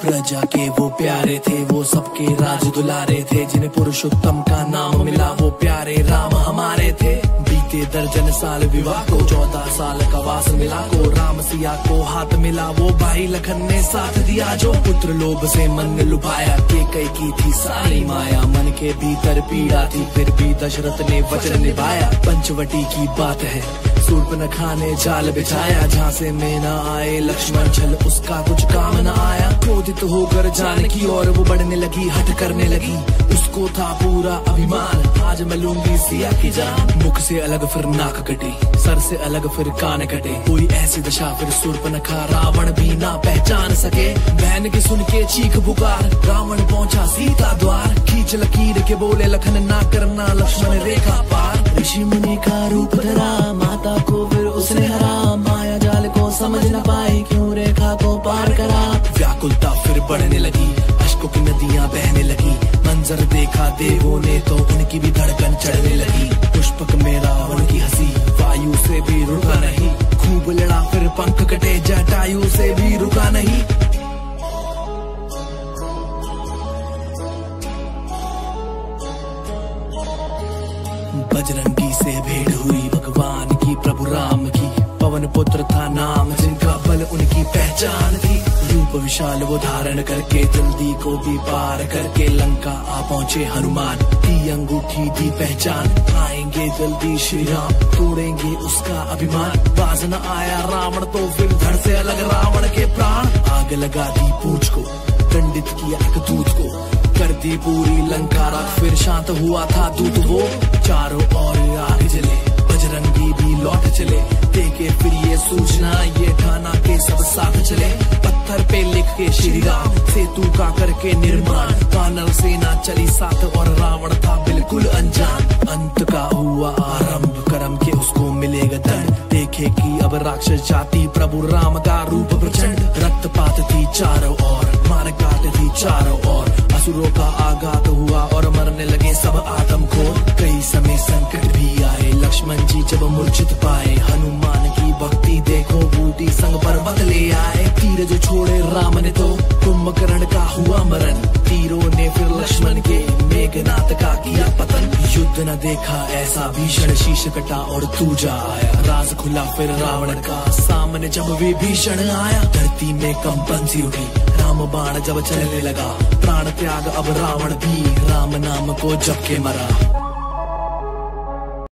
प्रजा के वो प्यारे थे, वो सबके राज दुलारे थे। जिन्हें पुरुषोत्तम का नाम मिला, वो प्यारे राम हमारे थे। बीते दर्जन साल विवाह को, चौदह साल का वास मिला को, राम सिया को हाथ मिला वो भाई लखन ने साथ दिया, जो पुत्र लोभ से मन लुभाया, के कई की थी सारी माया, मन के भीतर पीड़ा थी, फिर भी दशरथ ने वचन निभाया। पंचवटी की बात है, सूर्प न खाने जाल बिछाया, जहाँ से में न आए लक्ष्मण, छल उसका कुछ काम न आया। क्रोधित होकर जानकी और वो बढ़ने लगी हट करने लगी, उसको था पूरा अभिमान, आज मैं लूँगी सिया की जान। मुख से अलग फिर नाक कटे, सर से अलग फिर कान कटे। कोई ऐसी दशा फिर सूर्प न खा, रावण भी ना पहचान सके। बहन की सुन के चीख पुकार, रावण पहुँचा सीता द्वार। खींच लकीर के बोले, लखन ना करना लक्ष्मण रेखा पार। ऋषि मुनि का रूप धरा, माता को फिर उसने हरा। माया जाल को समझ न पाई, क्यों रेखा को पार करा? व्याकुलता फिर बढ़ने लगी, अशकों की नदियाँ बहने लगी। मंजर देखा देवों ने तो उनकी भी धड़कन चढ़ने लगी। पुष्पक में बजरंगी से भेंट हुई भगवान की, प्रभु राम की। पवन पुत्र था नाम, जिनका बल उनकी पहचान थी। रूप विशाल वो धारण करके जल्दी को भी पार करके लंका आ पहुँचे हनुमान। की अंगूठी, दी पहचान, आएँगे जल्दी श्री राम तोड़ेंगे उसका अभिमान। बाज न आया रावण तो फिर धड़ से अलग रावण के प्राण। आग लगा दी पूछ को, दंडित किया दूत को। कर दी पूरी लंका रात फिर शांत हुआ था दूत वो। चारों ओर आग जले। बजरंगी भी लौट चले। देखे फिर ये सूचना, ये ठाना के सब साथ चले। पत्थर पे लिख के श्री राम, सेतु का करके निर्माण। वानर सेना चली साथ और रावण था बिल्कुल अनजान। अंत का हुआ आरंभ, कर्म के उसको मिलेगा दंड। देखे कि अब राक्षस जाति प्रभु राम का रूप प्रचंड। रक्तपात थी चारों ओर, मार काट थी चारों असुरों का आघात हुआ और मरने लगे सब आदम को कई समय संकट भी आए। लक्ष्मण जी जब मूर्छित पाए, हनुमान की भक्ति देखो, बूटी संग पर्वत ले आए। तीर जो छोड़े राम ने तो कुंभकर्ण का हुआ मरण। तीरों ने फिर लक्ष्मण के मेघनाथ का किया पतन। युद्ध न देखा ऐसा भीषण शीश कटा और तूजा आया। राज खुला फिर रावण का। सामने जब विभीषण आया, धरती में कंपन सी उठी। राम बाण जब चलने लगा, प्राण त्याग अब रावण भी, राम नाम को जब के मरा।